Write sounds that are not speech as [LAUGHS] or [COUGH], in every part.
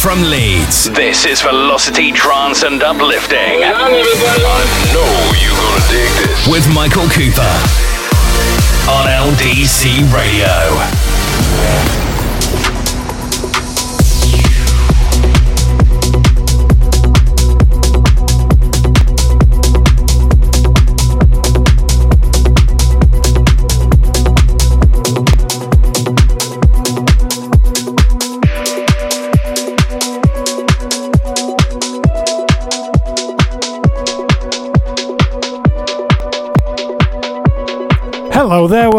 from Leeds. This is Velocity Trance and Uplifting. I know you're gonna dig this. With Michael Cooper on LDC Radio.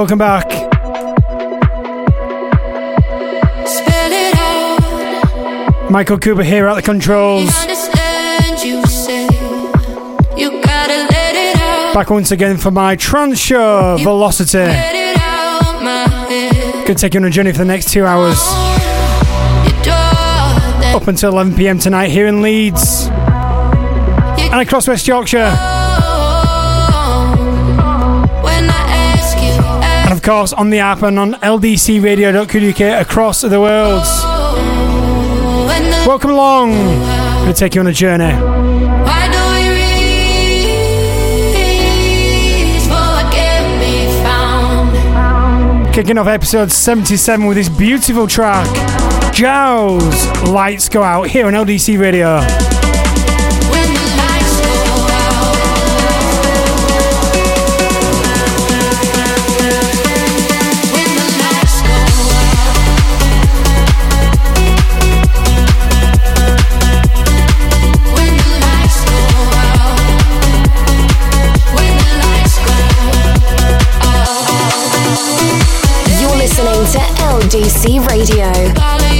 Welcome back. Michael Cooper here at the controls. Back once again for my trance show, Velocity. Gonna take you on a journey for the next two hours. Up until 11 pm tonight here in Leeds and across West Yorkshire. Of course on the app and on ldcradio.co.uk across the world. Welcome along. I'm Gonna take you on a journey. Kicking off episode 77 with this beautiful track, Jauz Lights Go Out here on LDC Radio. LDC Radio.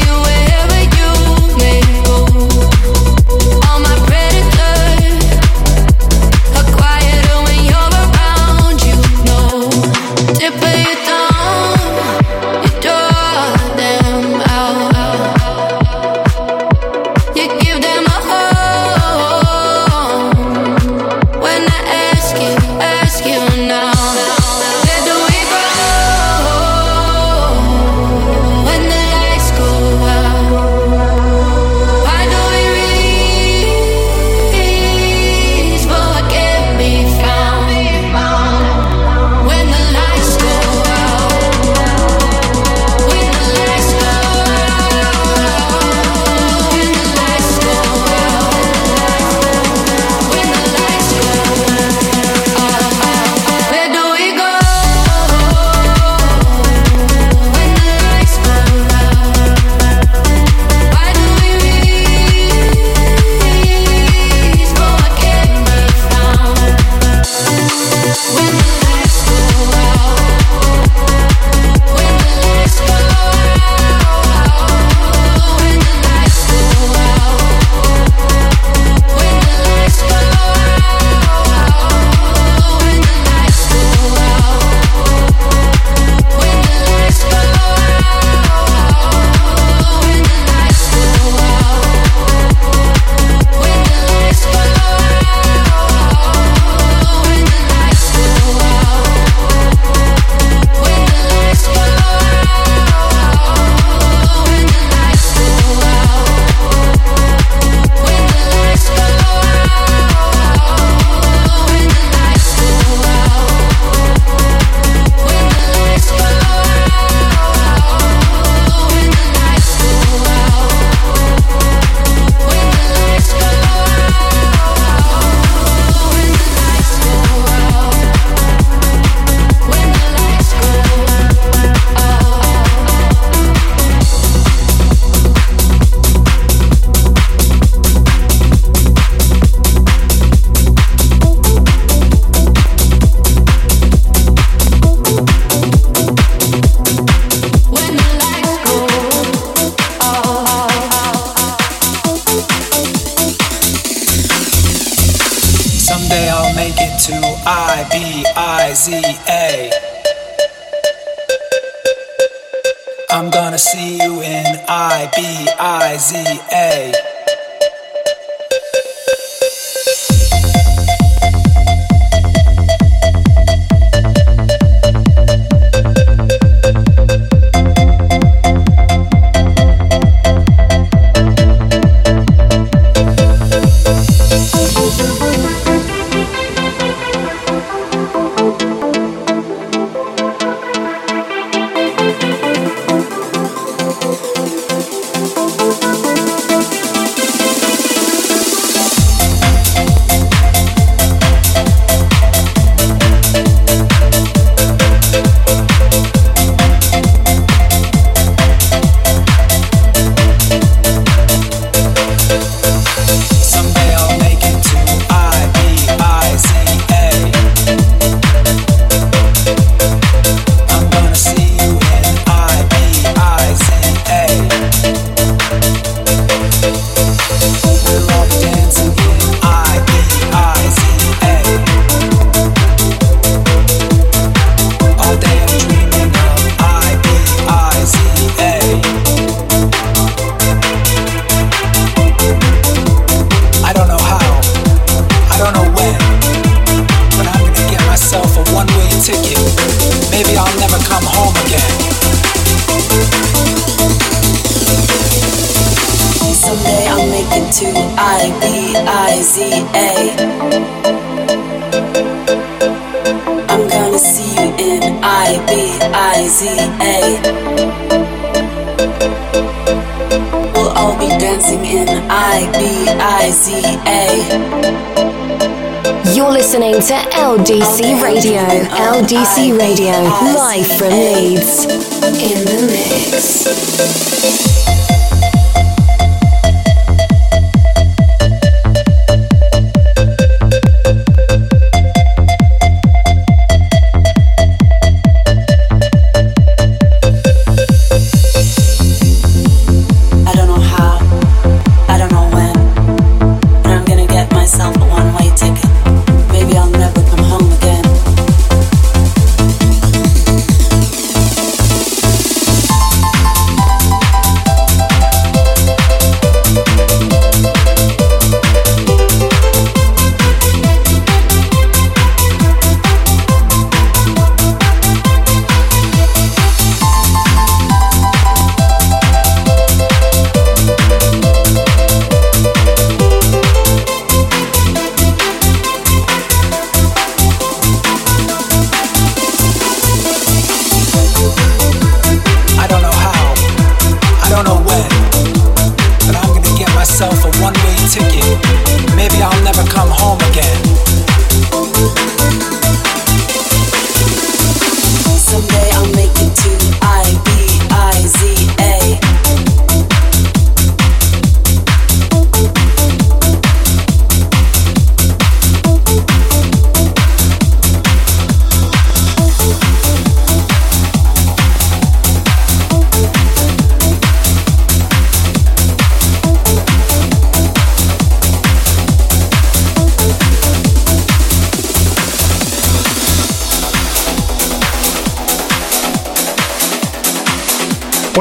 Live from Leeds. In the mix.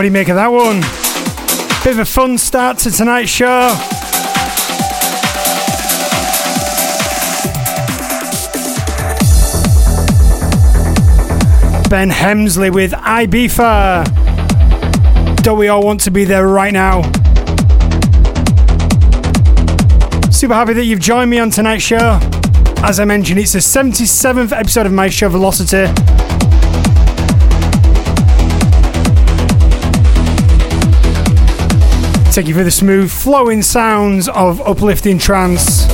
What do you make of that one? Bit of a fun start to tonight's show. Ben Hemsley with Ibiza. Don't we all want to be there right now? Super happy that you've joined me on tonight's show. As I mentioned, it's the 77th episode of my show Velocity. Take you through the smooth, flowing sounds of uplifting trance.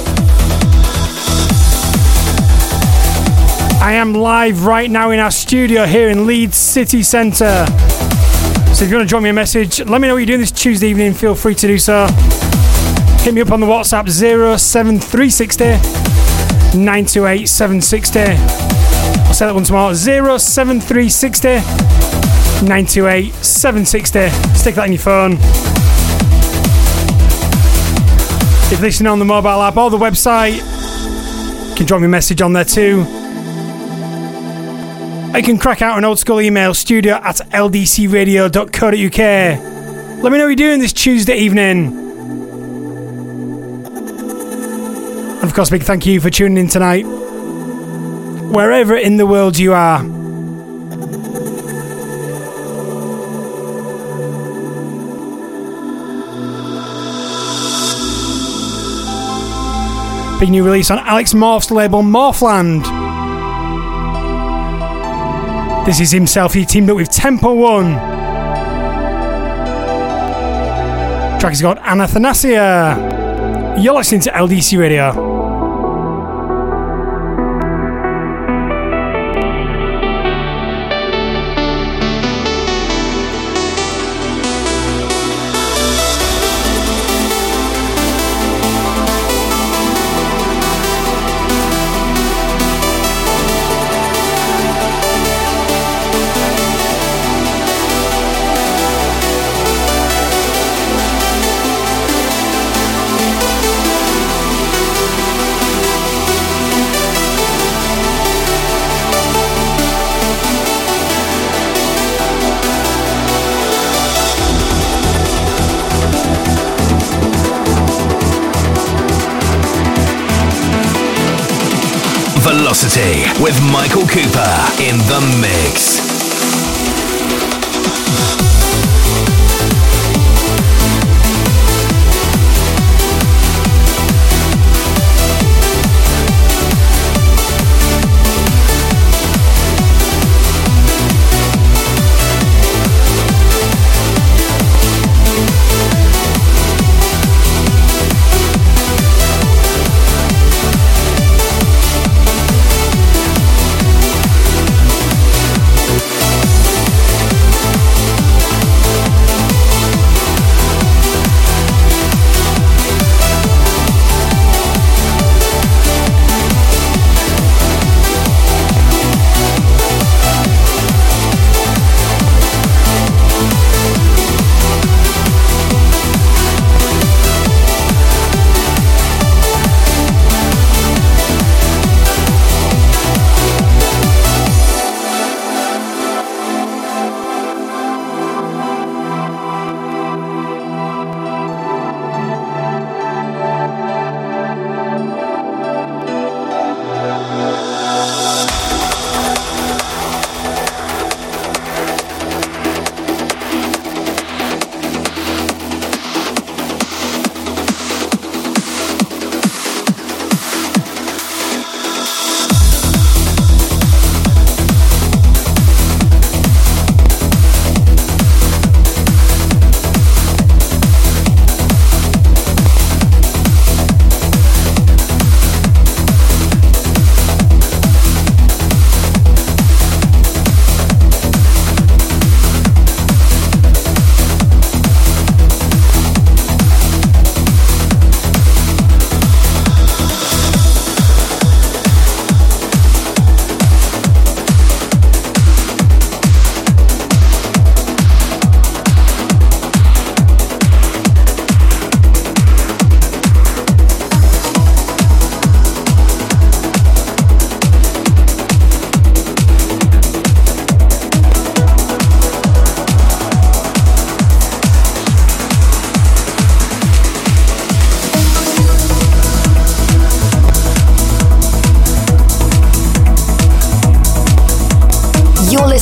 I am live right now in our studio here in Leeds City Centre. So if you want to drop me a message, let me know what you're doing this Tuesday evening. Feel free to do so. Hit me up on the WhatsApp 07360 928 760. I'll say that one tomorrow 07360 928 760. Stick that in your phone. If you're listening on the mobile app or the website, you can drop me a message on there too. I can crack out an old school email studio at ldcradio.co.uk. Let me know what you're doing this Tuesday evening. And of course, big thank you for tuning in tonight. Wherever in the world you are. Big new release on Alex Morph's label Morphland. This is himself, he teamed up with Temple One. Track is called Athanasia. You're listening to LDC Radio. Velocity with Michael Cooper in the mix.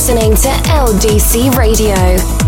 Listening to LDC Radio.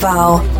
Mobile.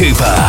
Cooper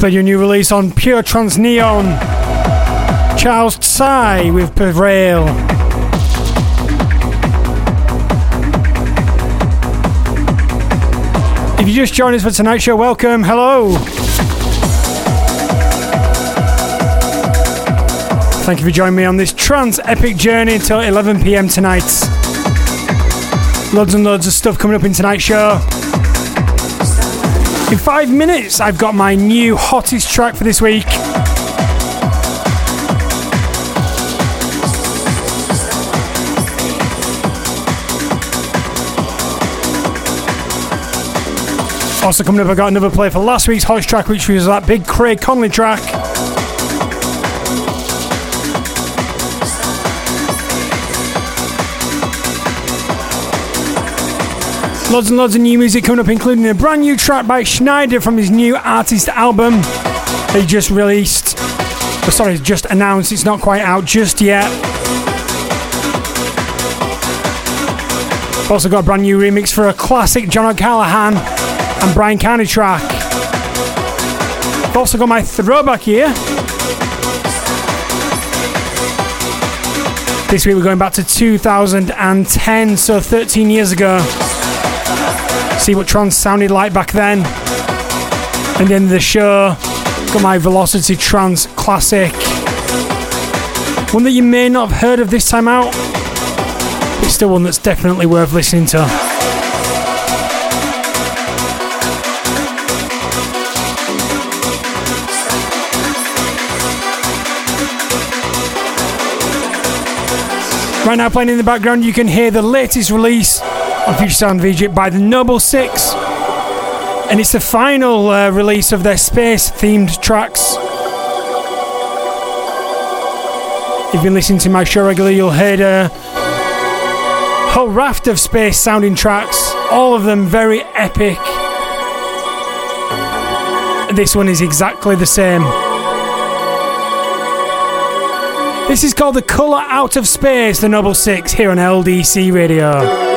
played your new release on Pure Trance Neon. Charles Tsai with Prevail. If you just joined us for tonight's show, welcome. Hello. Thank you for joining me on this trance epic journey until 11 pm tonight. Loads and loads of stuff coming up in tonight's show. In five minutes, I've got my new hottest track for this week. Also coming up, I've got another play for last week's hottest track, which was that big Craig Connelly track. Loads and loads of new music coming up, including a brand new track by Sneijder from his new artist album he just released. Oh, sorry, just announced. It's not quite out just yet. Also got a brand new remix for a classic John O'Callaghan and Bryan Kearney track. I've also got my throwback here. This week we're going back to 2010, so 13 years ago see what trance sounded like back then. And then the show, got my Velocity Trance classic. One that you may not have heard of this time out, but still one that's definitely worth listening to. Right now, playing in the background, you can hear the latest release on Future Sound of Egypt by the Noble Six. And it's the final uh, release of their space themed tracks. If you've been listening to my show regularly, you'll hear a whole raft of space sounding tracks, all of them very epic. This one is exactly the same. This is called The Colour Out of Space, the Noble Six, here on LDC Radio.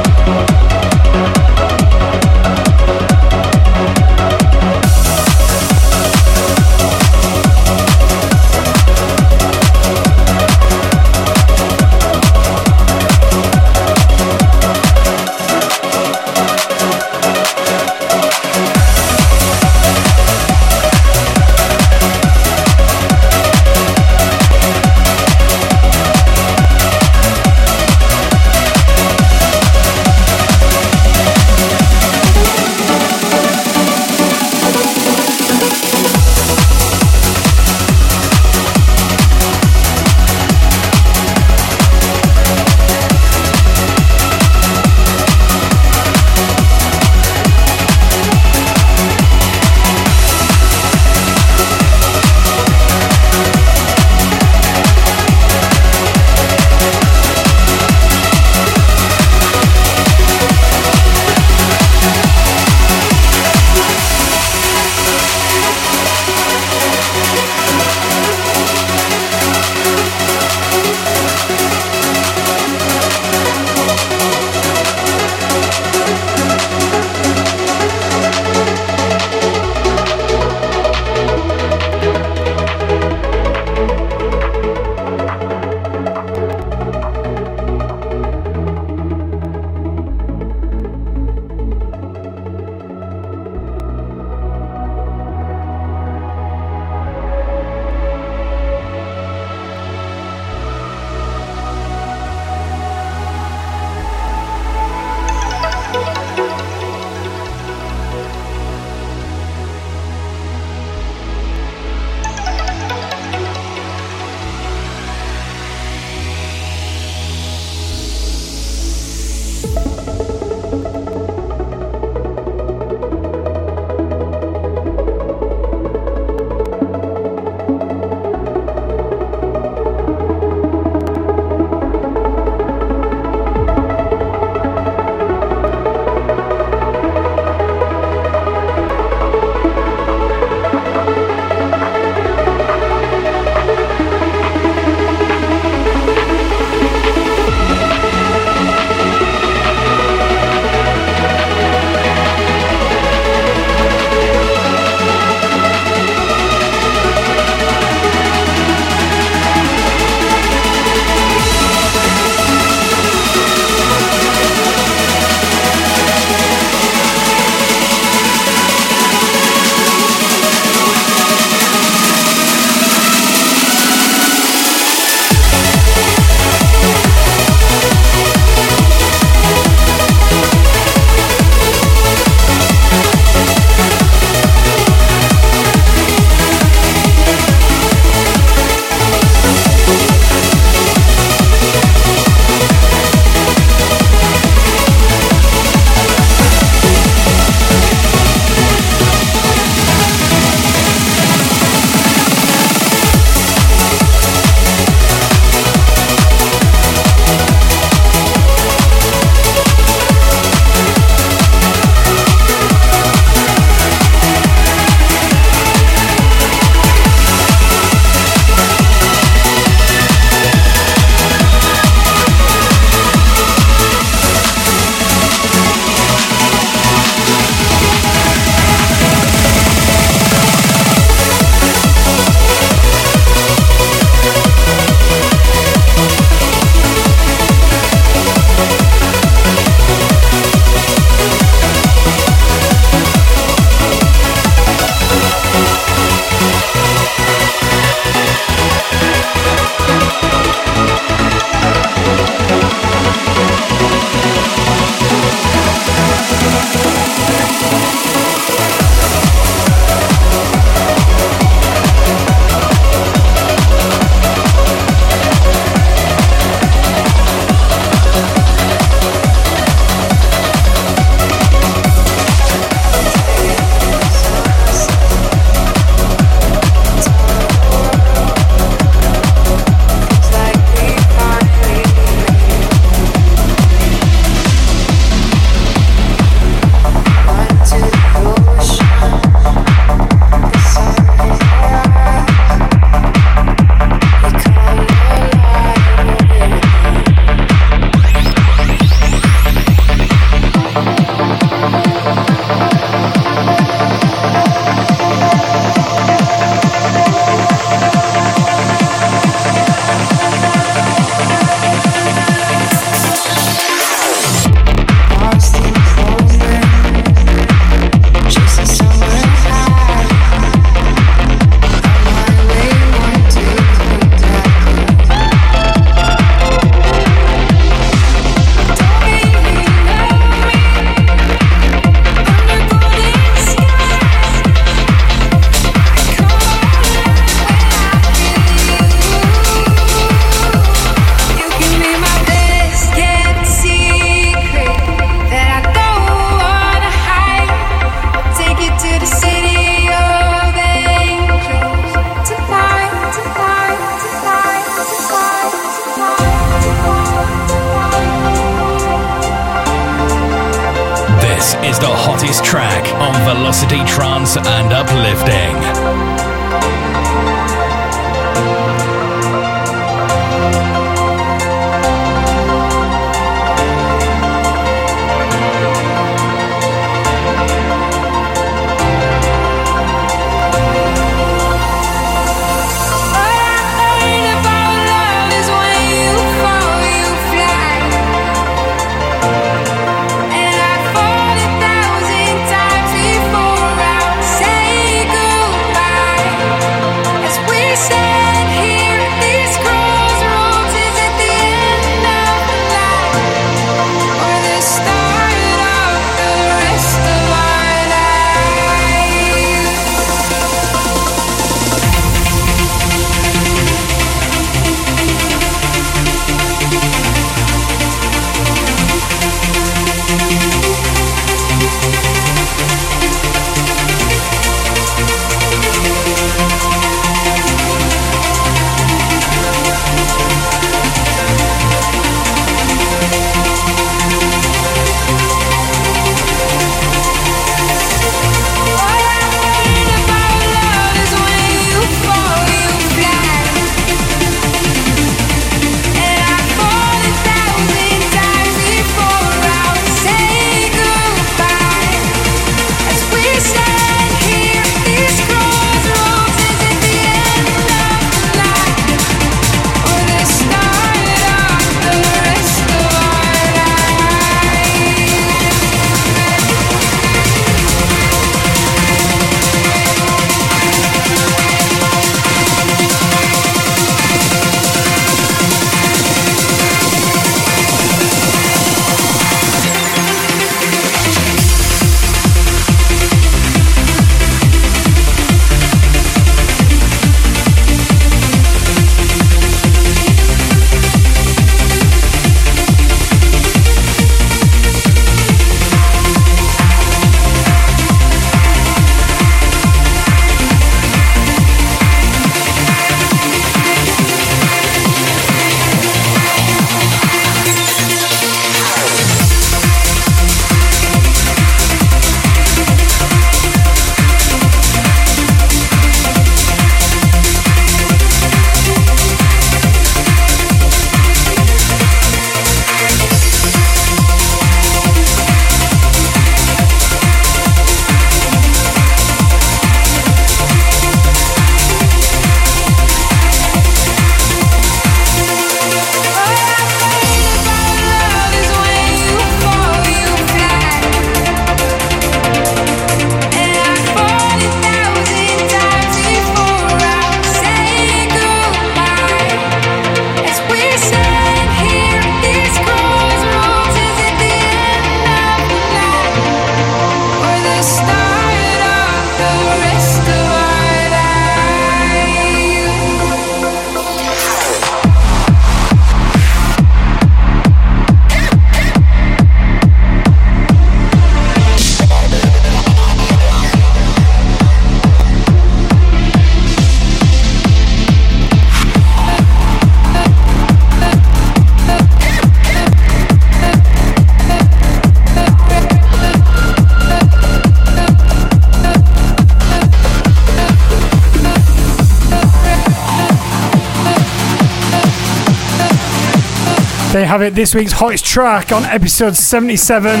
Have it this week's hottest track on episode 77.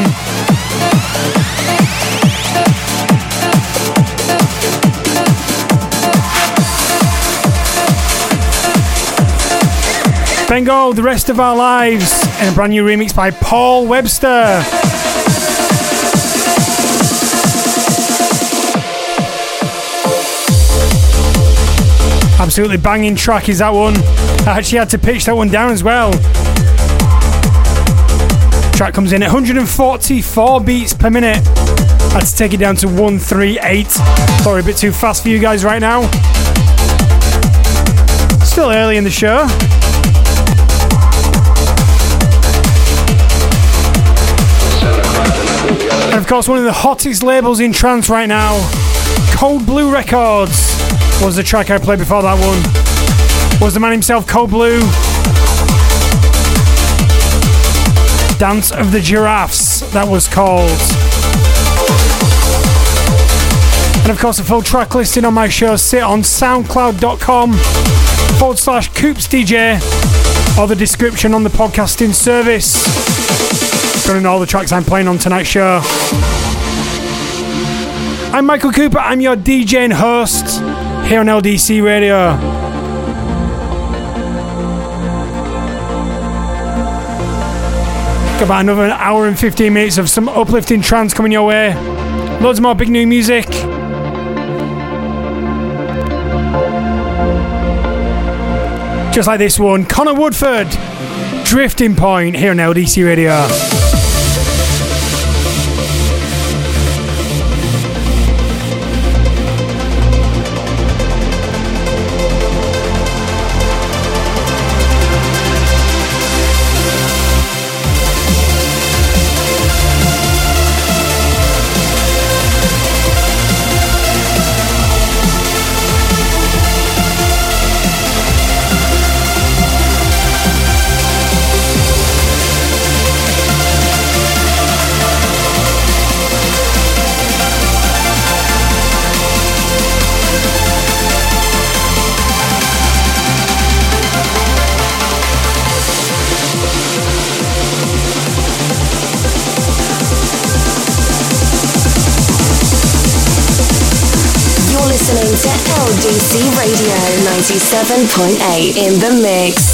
Ben Gold, the rest of our lives, in a brand new remix by Paul Webster. Absolutely banging track is that one. I actually had to pitch that one down as well. Track comes in at 144 beats per minute. I had to take it down to 138. Sorry, a bit too fast for you guys right now. Still early in the show. And of course, one of the hottest labels in trance right now, Cold Blue Records, was the track I played before that one. Was the man himself, Cold Blue. Dance of the Giraffes, that was called. And of course, a full track listing on my show sit on soundcloud.com forward slash Coops DJ or the description on the podcasting service. Got in all the tracks I'm playing on tonight's show. I'm Michael Cooper, I'm your DJ and host here on LDC Radio. About another hour and 15 minutes of some uplifting trance coming your way. Loads more big new music. Just like this one, Connor Woodford, Drifting Point here on LDC Radio. 97.8 in the mix.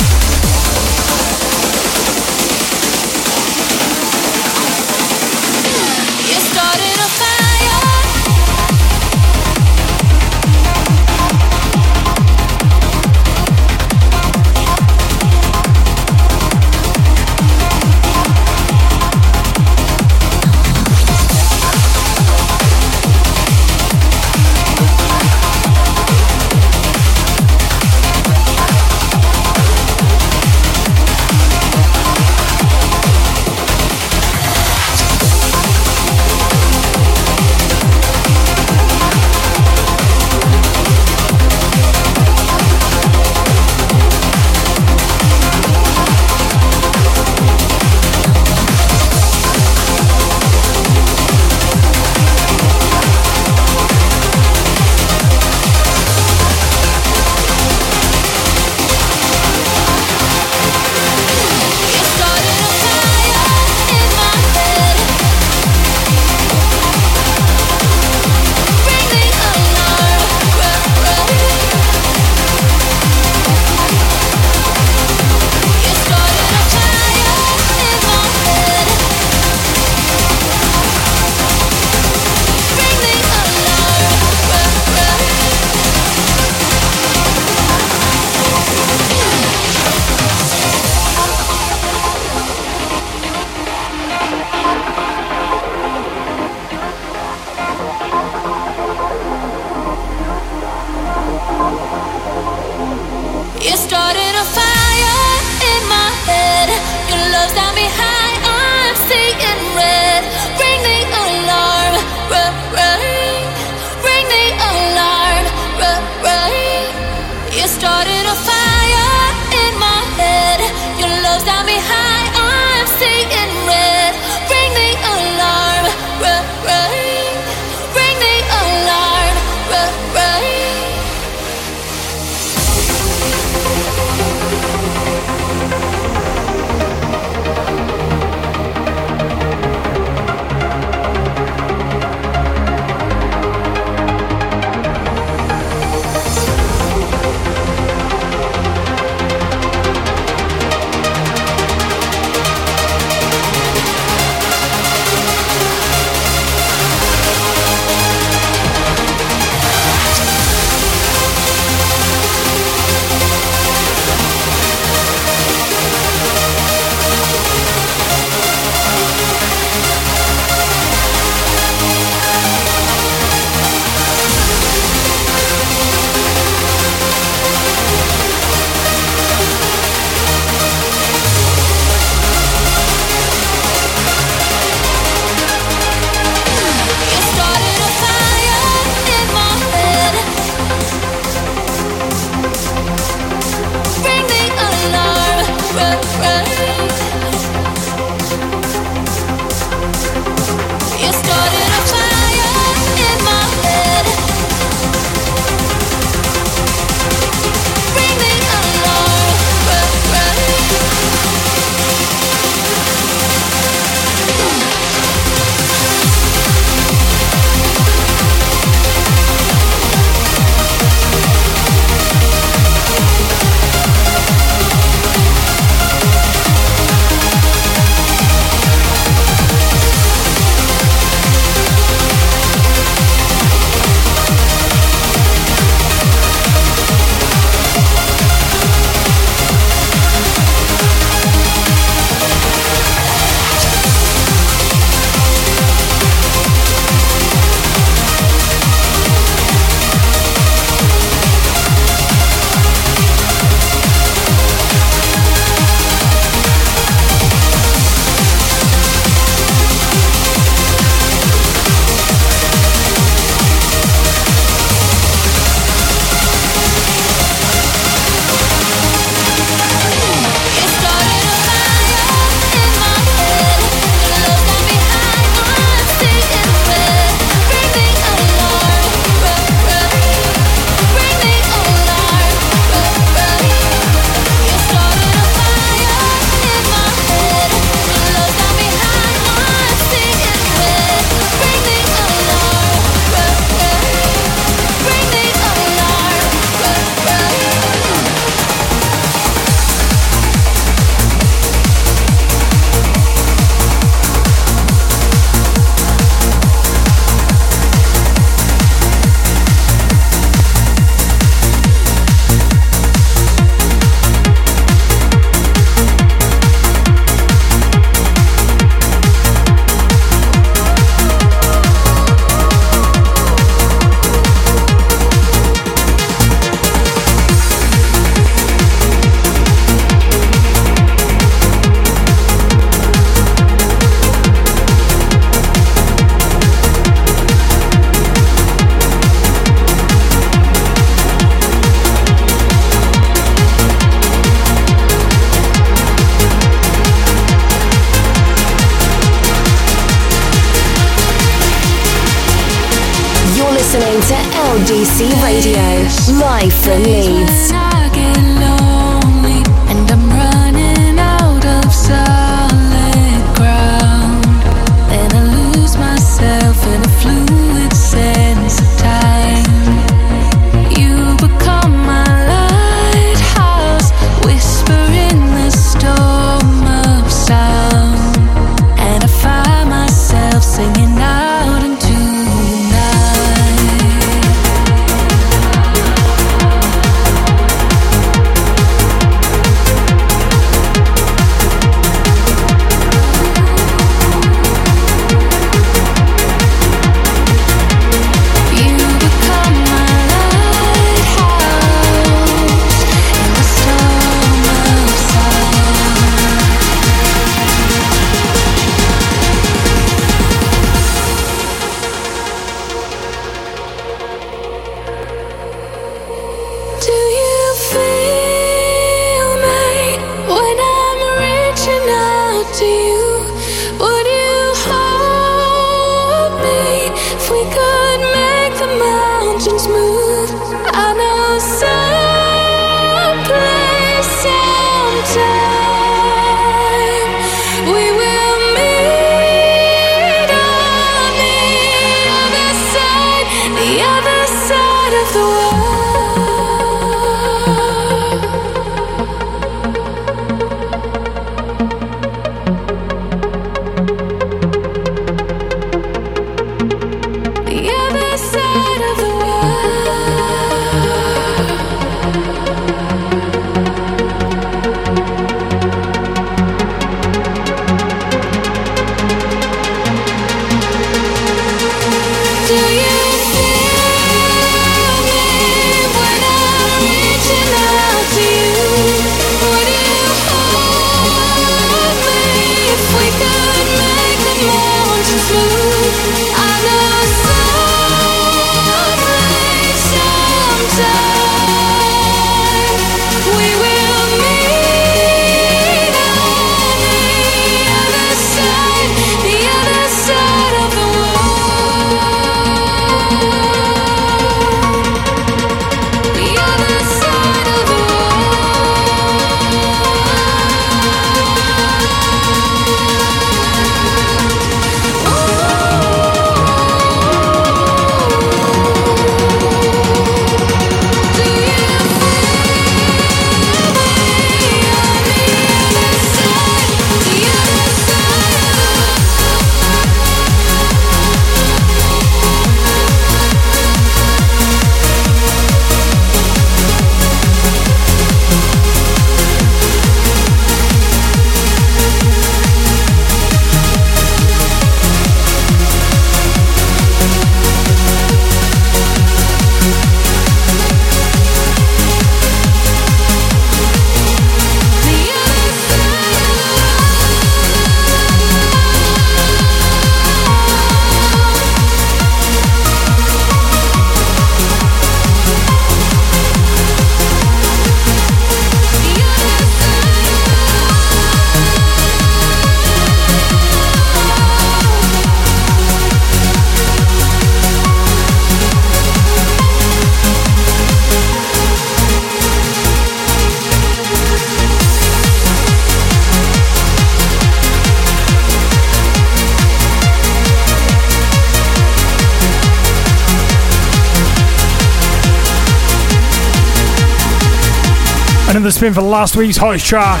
Spin for last week's hottest track.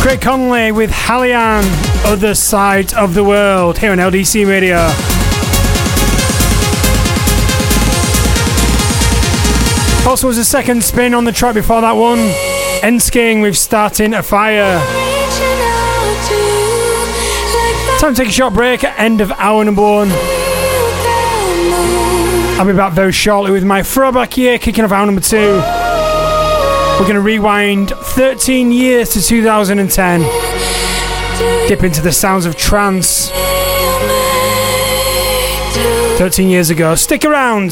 Craig Connelly with Hallian, Other Side of the World, here on LDC Radio. Also was a second spin on the track before that one. N-sKing with Starting a Fire. Time to take a short break at end of hour number one. I'll be back very shortly with my throwback year, kicking off hour number two. We're going to rewind 13 years to 2010. Dip into the sounds of trance. 13 years ago. Stick around.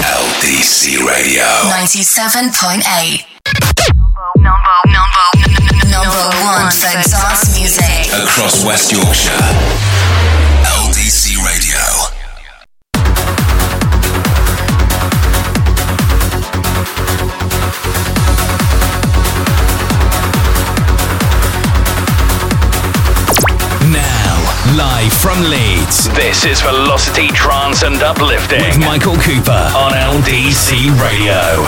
LDC Radio. 97.8. Number, number, number, number number one for dance music. Across West Yorkshire. Live from Leeds. This is Velocity Trance and Uplifting With Michael Cooper on LDC Radio.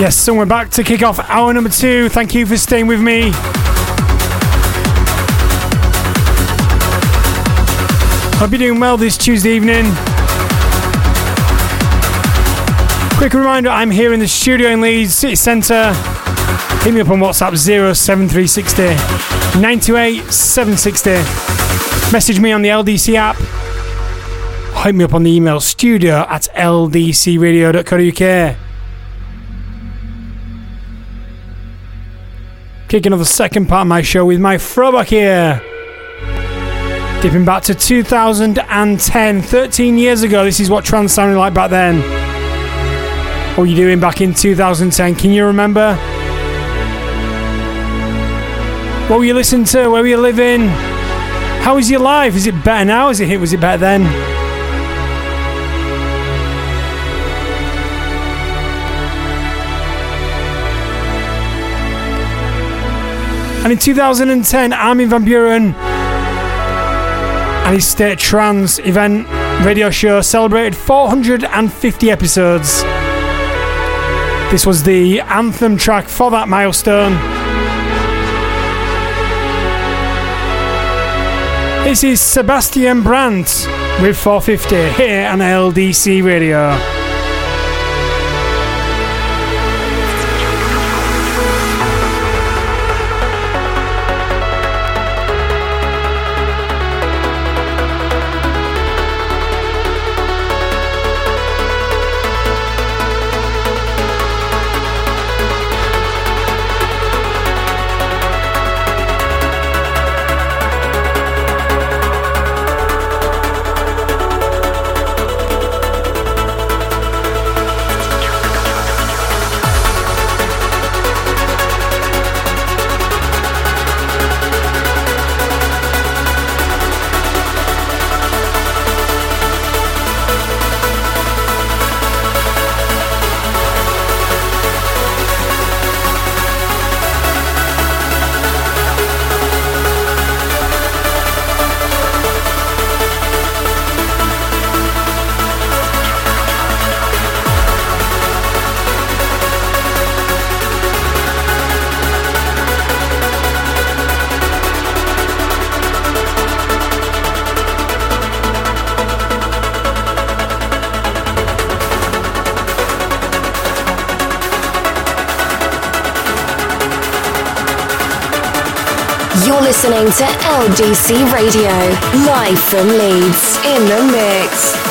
Yes, so we're back to kick off hour number two. Thank you for staying with me. Hope you're doing well this Tuesday evening. Quick reminder I'm here in the studio in Leeds City Centre. Hit me up on WhatsApp 07360 928 760. Message me on the LDC app. Hit me up on the email studio at ldcradio.co.uk. Kicking off the second part of my show with my throwback here. Dipping back to 2010, 13 years ago, this is what trance sounded like back then. What were you doing back in 2010? Can you remember? What were you listening to? Where were you living? How is your life? Is it better now? Is it was it better then? And in 2010, Armin van Buuren and his State Trance event radio show celebrated 450 episodes. This was the anthem track for that milestone. This is Sebastian Brandt with 450 here on LDC Radio. LDC Radio, live from Leeds, in the mix.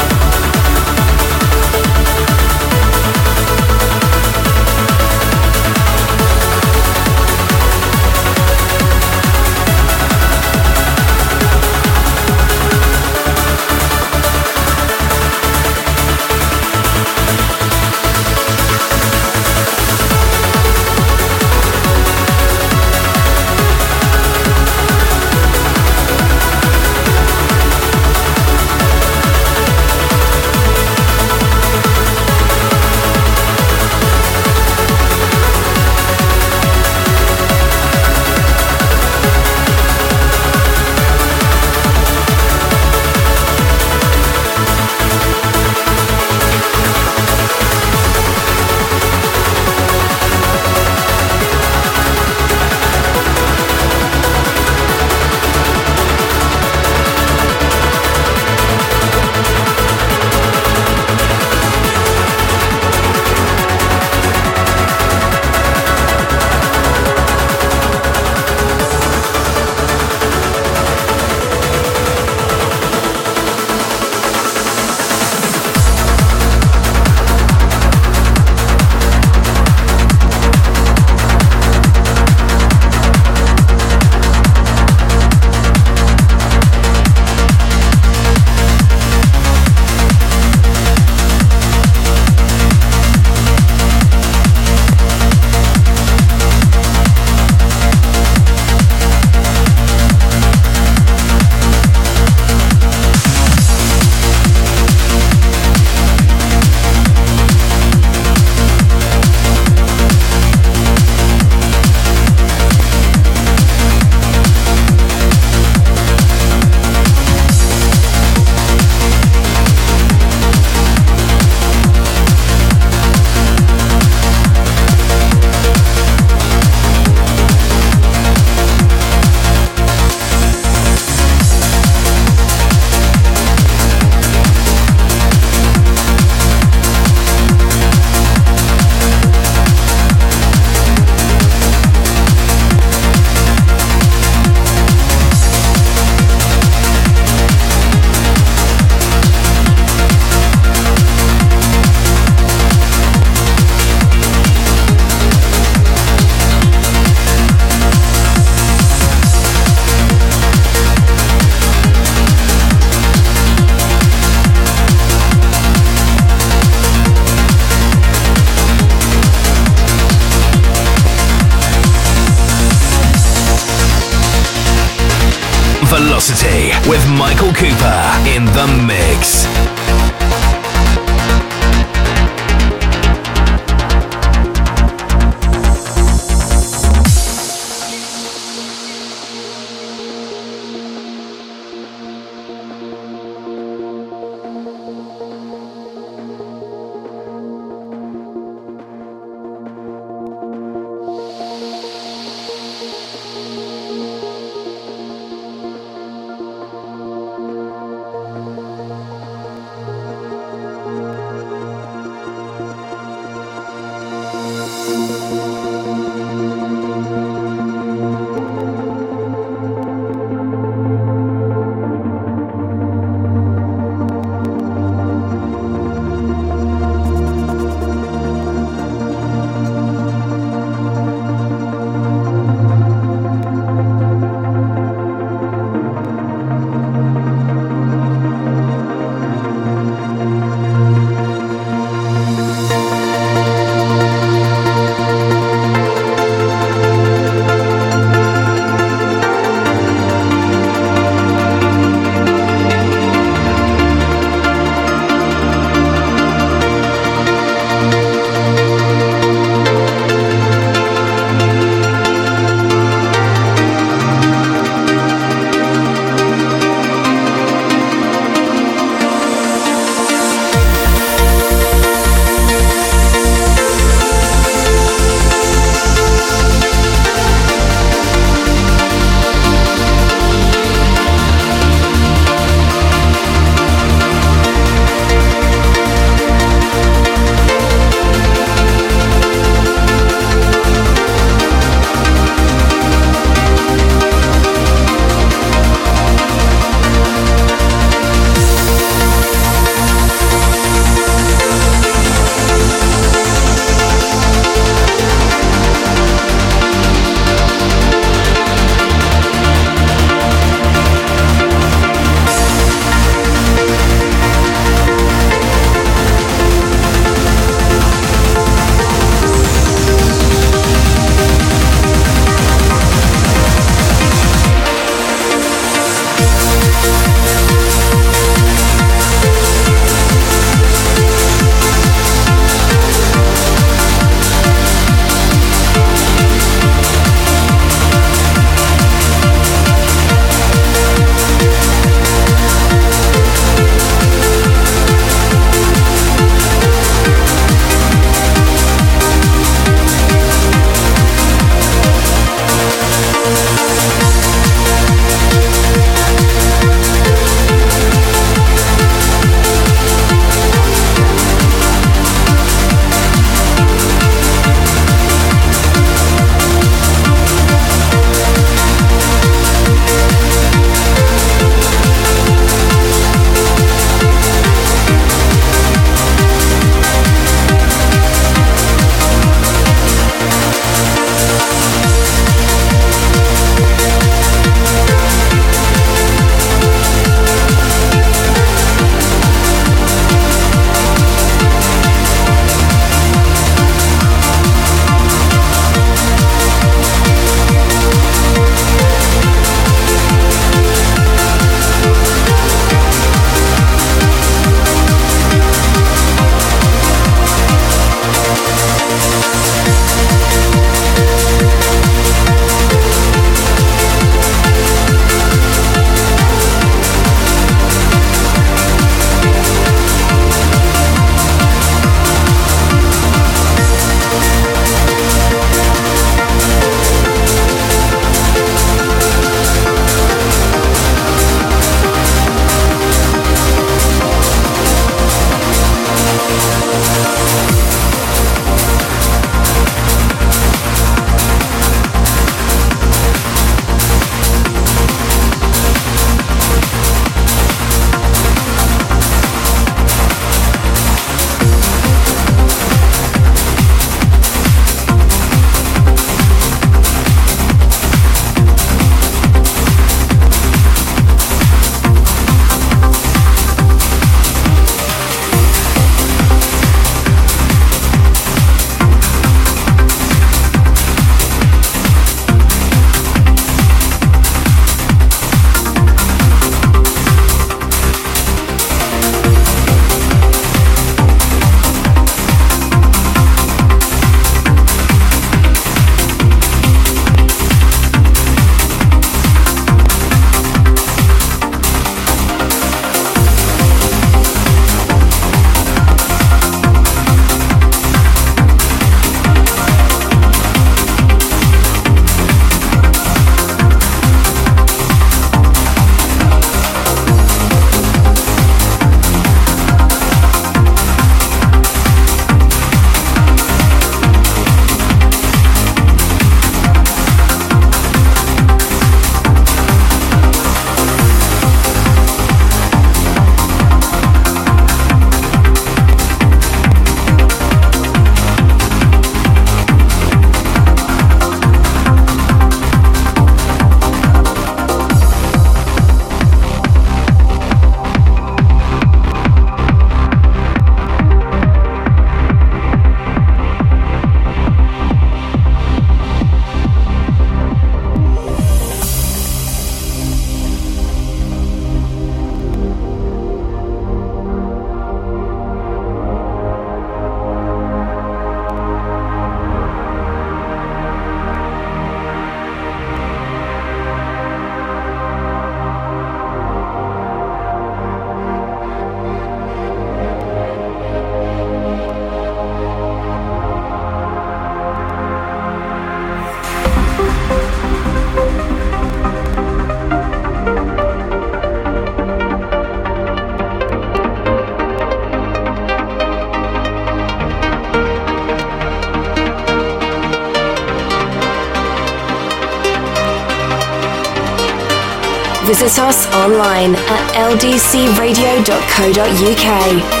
Us online at ldcradio.co.uk.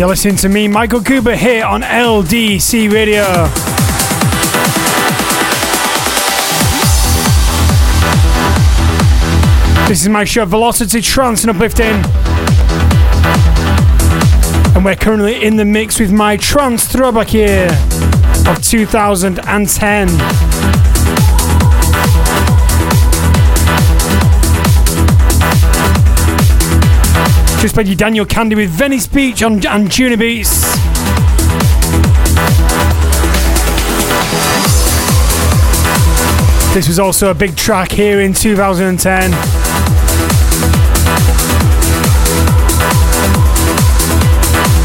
You're listening to me, Michael Cooper, here on LDC Radio. This is my show, Velocity Trance and Uplifting. And we're currently in the mix with my trance throwback year of 2010. Just played you Daniel Kandi with Venice Beach on beats This was also a big track here in 2010.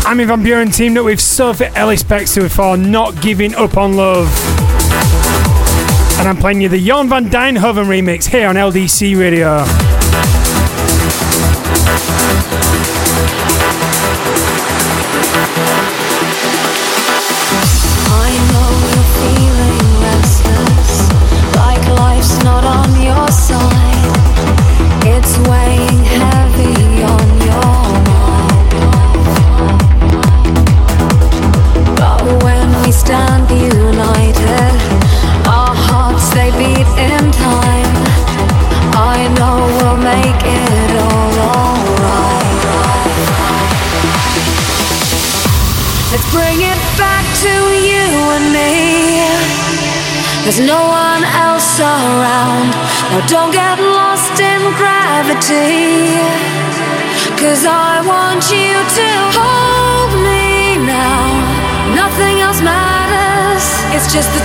Armin van Buuren teamed up with Sophie Ellis Bextor for Not Giving Up on Love. And I'm playing you the Jorn van Deynhoven remix here on LDC Radio. Just the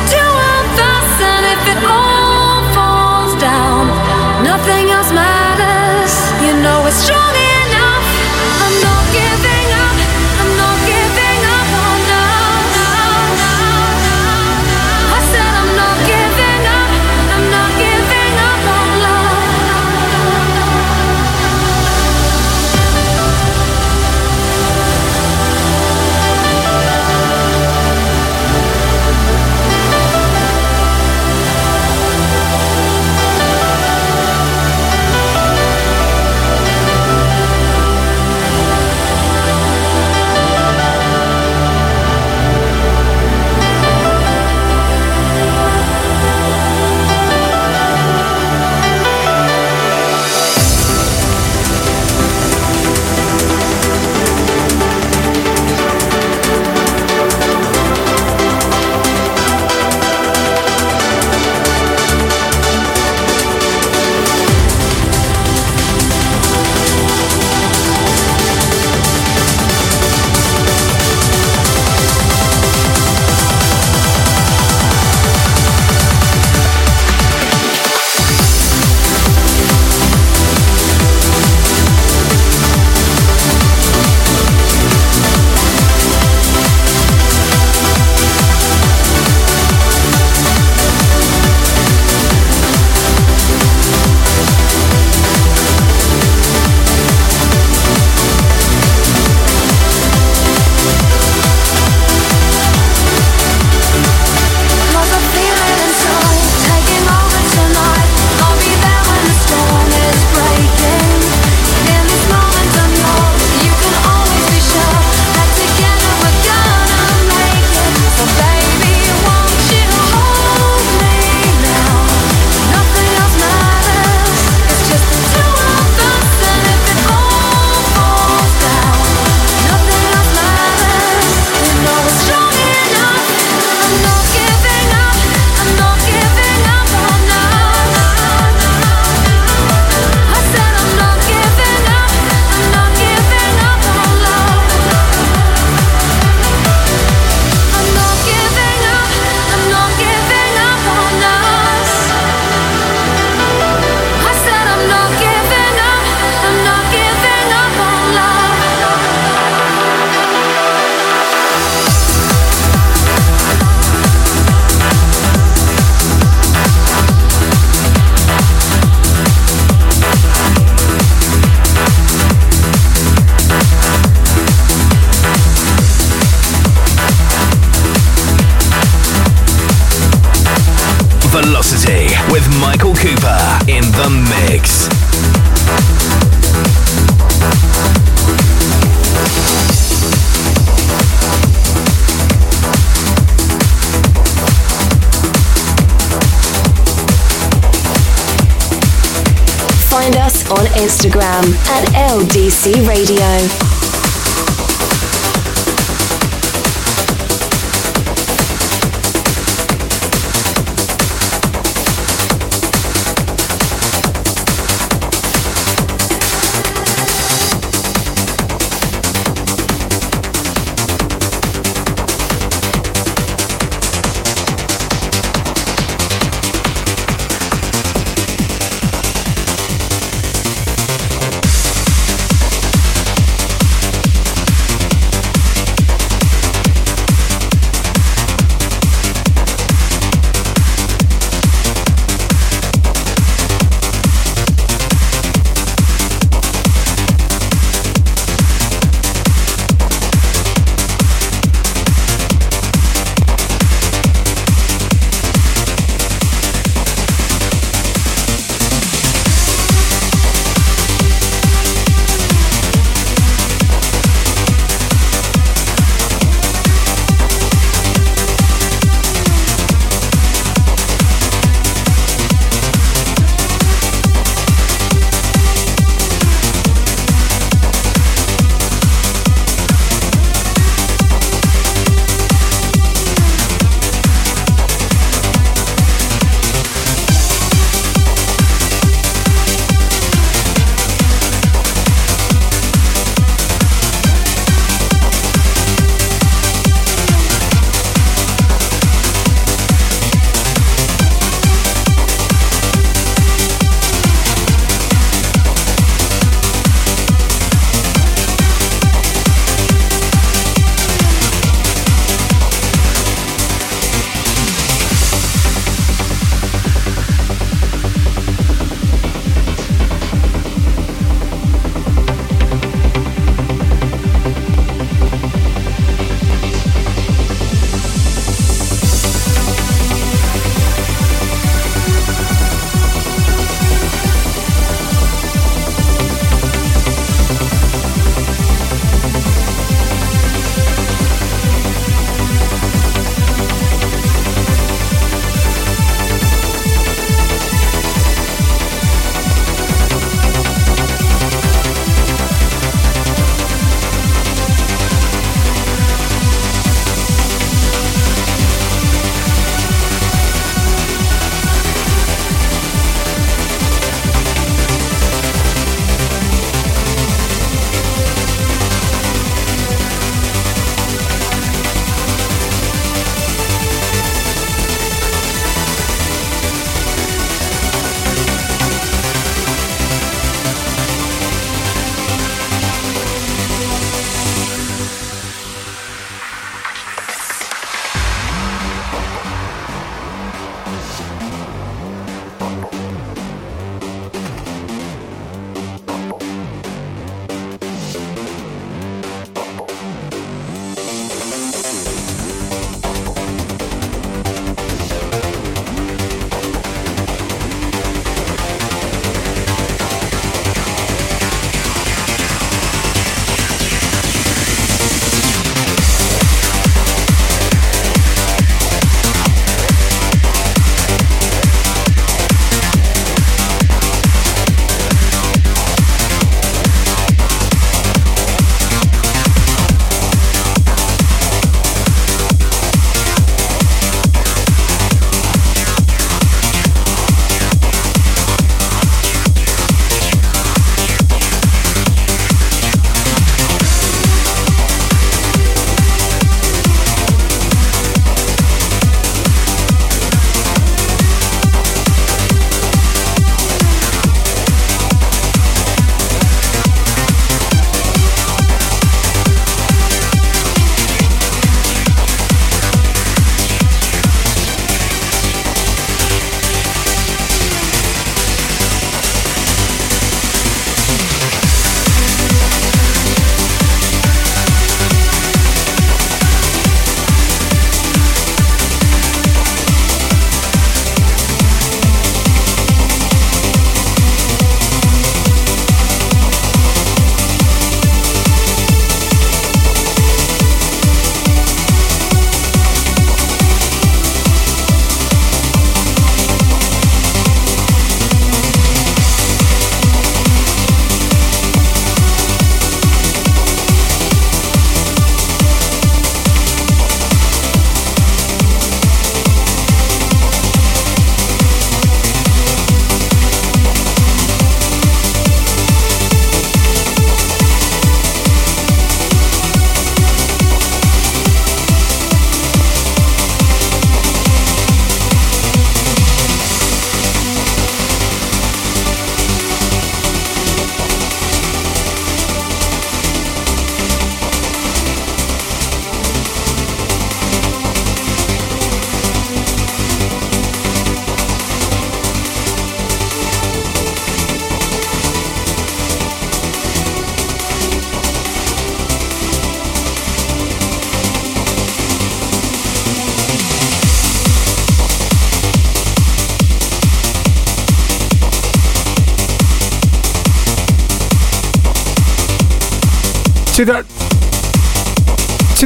LDC Radio.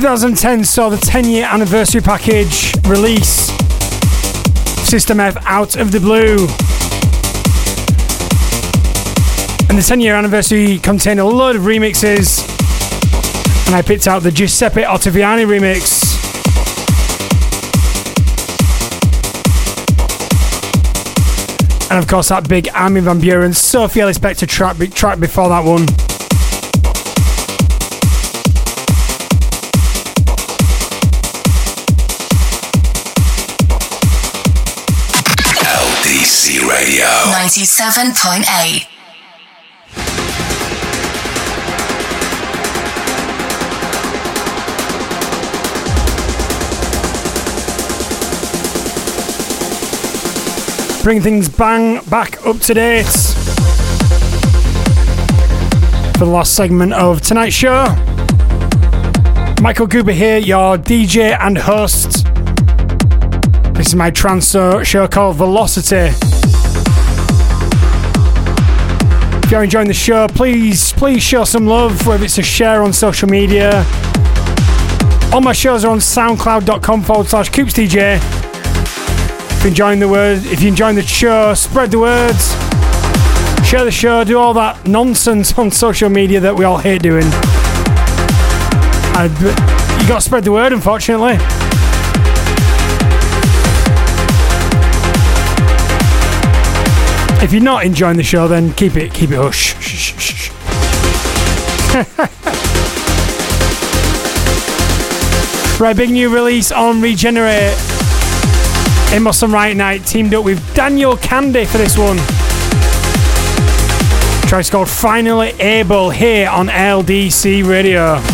2010 saw the 10 year anniversary package release System F Out of the Blue. And the 10 year anniversary contained a load of remixes, and I picked out the Giuseppe Ottaviani remix. And of course, that big Armin van Buuren, Sophie Ellis Bextor track, track before that one. Radio. 97.8. Bring things bang back up to date for the last segment of tonight's show. Michael Cooper here, your DJ and host. This is my trance show called Velocity. If you're enjoying the show, please, please show some love, whether it's a share on social media. All my shows are on soundcloud.com forward slash coopsdj. If you're enjoying the word, if you're enjoying the show, spread the words. Share the show, do all that nonsense [LAUGHS] on social media that we all hate doing. You got to spread the word, unfortunately. If you're not enjoying the show, then keep it keep it hush. Shh, shh, shh. [LAUGHS] right, big new release on Regenerate. Amos and Riot Night teamed up with Daniel Kandi for this one. Track's called Finally Able here on LDC Radio.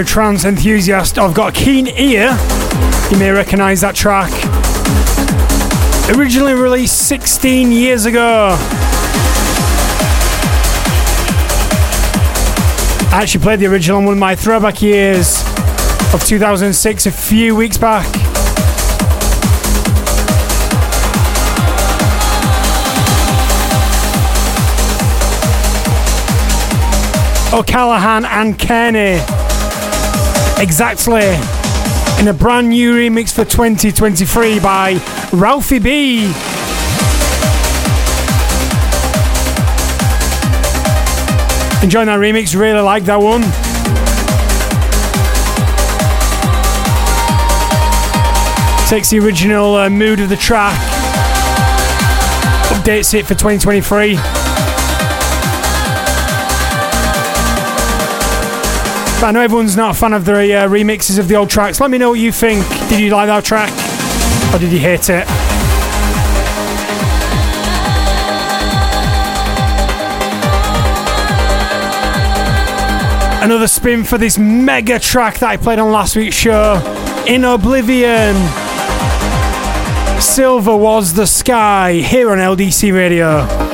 A trance enthusiast, I've got a keen ear. You may recognize that track. Originally released 16 years ago. I actually played the original on one of my throwback years of 2006 a few weeks back. O'Callaghan and Kearney. Exactly. In a brand new remix for 2023 by Ralphie B. Enjoying that remix, really like that one. Takes the original uh, mood of the track, updates it for 2023. I know everyone's not a fan of the uh, remixes of the old tracks. Let me know what you think. Did you like that track? Or did you hate it? Another spin for this mega track that I played on last week's show Inoblivion. Silver was the sky here on LDC Radio.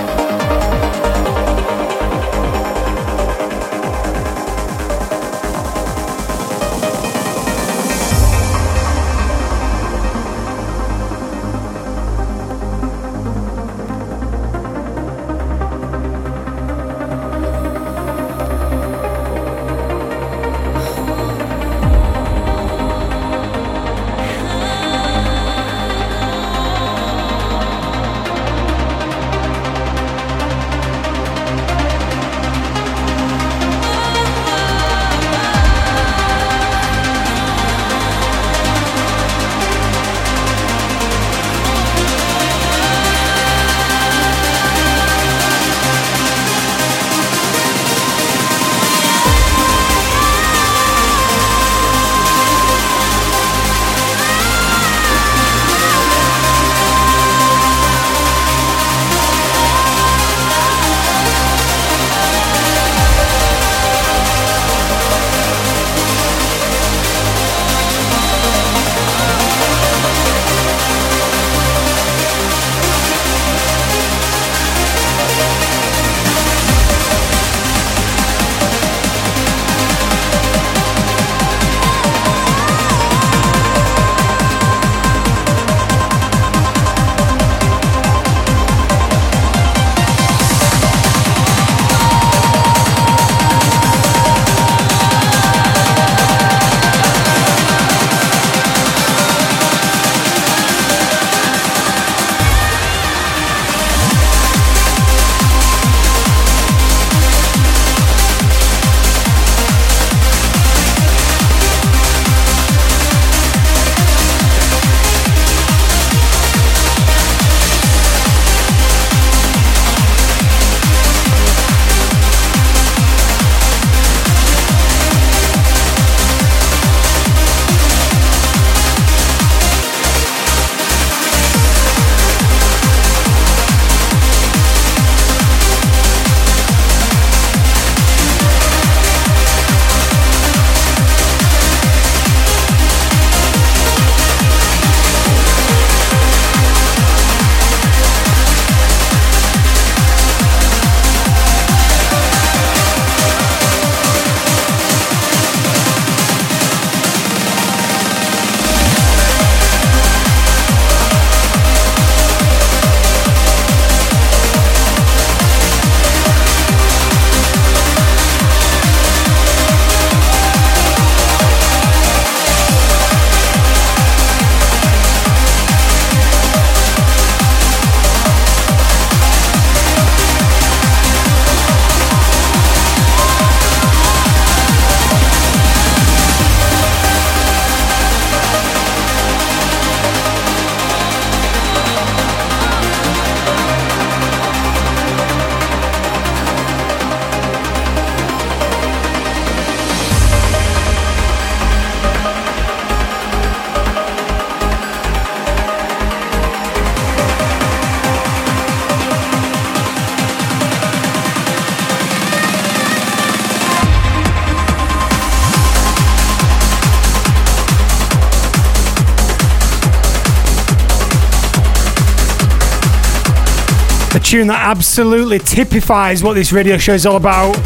Tune that absolutely typifies what this radio show is all about.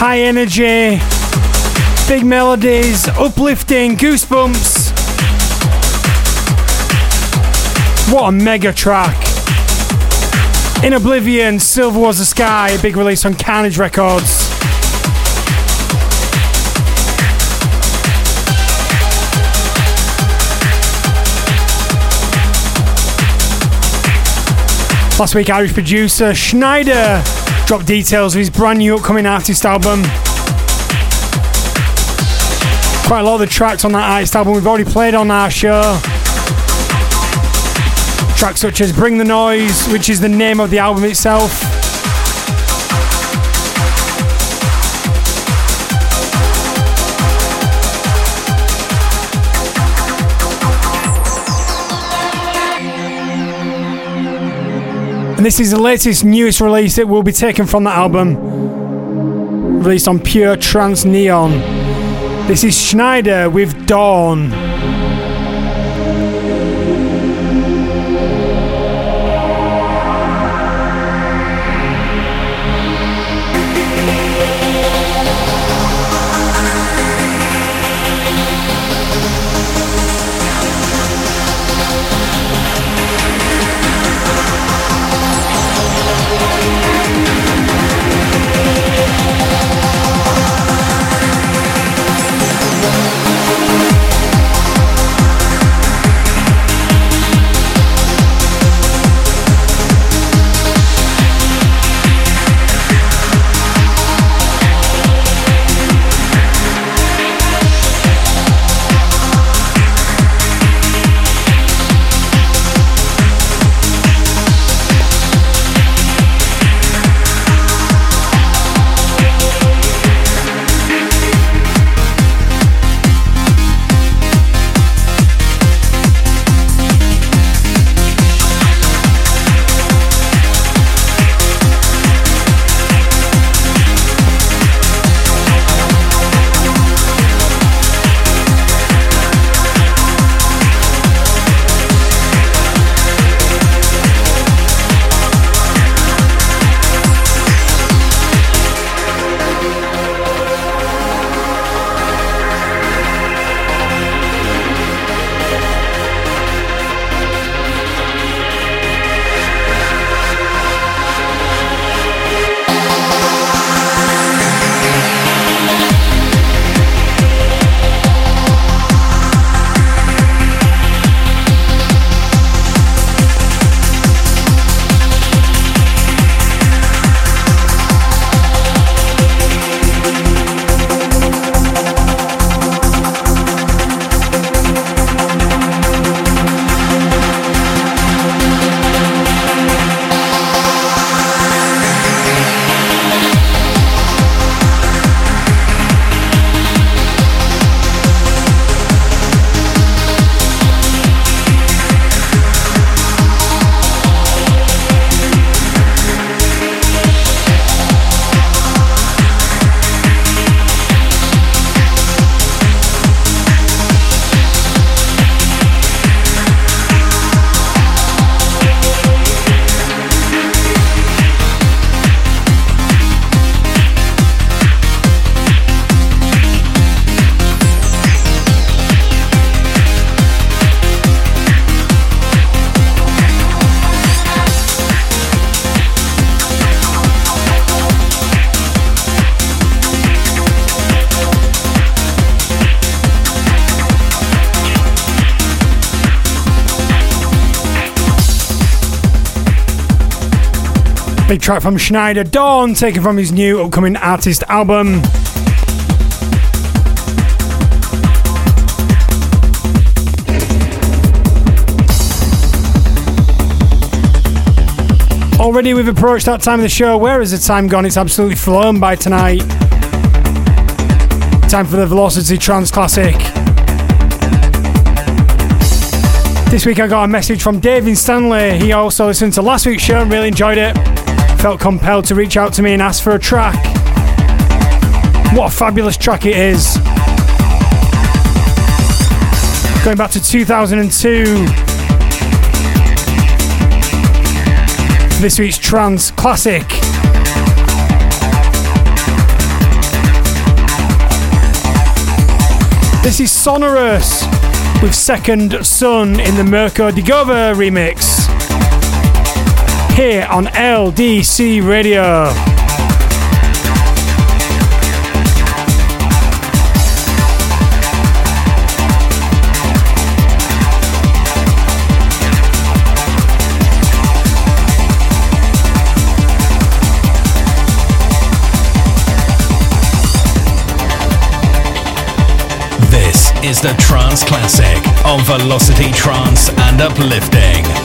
High energy, big melodies, uplifting, goosebumps. What a mega track. Inoblivion, Silver Was the Sky, a big release on Kearnage Records. Last week, Irish producer Sneijder dropped details of his brand new upcoming artist album. Quite a lot of the tracks on that artist album we've already played on our show. Tracks such as Bring the Noise, which is the name of the album itself. And this is the latest, newest release that will be taken from the album, released on Pure Trance Neon. This is Sneijder with Dawn. Big track from Sneijder Dawn, taken from his new upcoming artist album. Already we've approached that time of the show. Where has the time gone? It's absolutely flown by tonight. Time for the Velocity Trance Classic. This week I got a message from David Stanley. He also listened to last week's show and really enjoyed it. Felt compelled to reach out to me and ask for a track. What a fabulous track it is. Going back to 2002. this week's trance classic. This is Sonorous with Second Sun in the Mirco de Govia remix. Here on LDC Radio. This is the trance classic on Velocity Trance and Uplifting.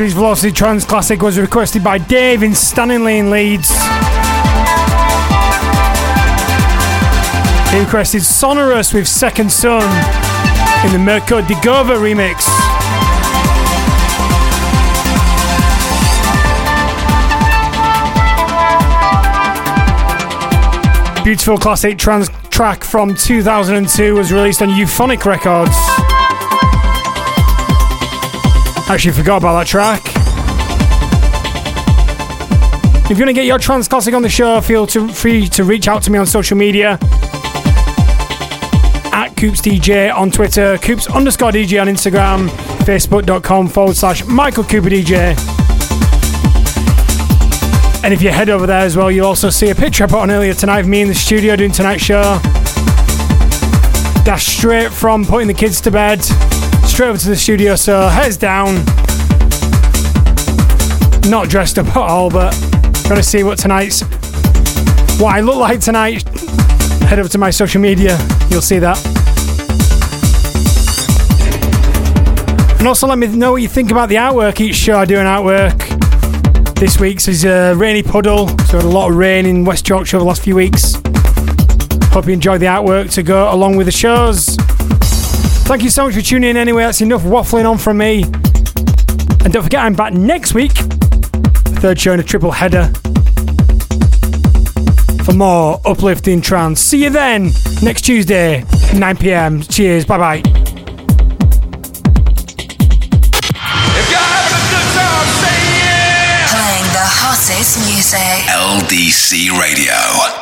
Week's Velocity Trance Classic was requested by Dave in Stanley in Leeds. He requested Sonorous with Second Sun in the Mirco de Govia remix. Beautiful classic trance track from 2002 was released on Euphonic Records. Actually, forgot about that track. If you want to get your trance classic on the show, feel to, free to reach out to me on social media at Coops DJ on Twitter, Coops underscore DJ on Instagram, Facebook.com forward slash Michael Cooper DJ. And if you head over there as well, you'll also see a picture I put on earlier tonight of me in the studio doing tonight's show. Dash straight from putting the kids to bed straight over to the studio, so heads down. Not dressed up at all, but gonna see what tonight's what I look like tonight. Head over to my social media, you'll see that. And also let me know what you think about the artwork. Each show I do an artwork. This week's is a rainy puddle, so a lot of rain in West Yorkshire over the last few weeks. Hope you enjoyed the artwork to go along with the shows. Thank you so much for tuning in anyway. That's enough waffling on from me. And don't forget, I'm back next week. Third show in a triple header. For more uplifting trance. See you then next Tuesday, 9 pm. Cheers. Bye bye. Playing the hottest music. LDC Radio.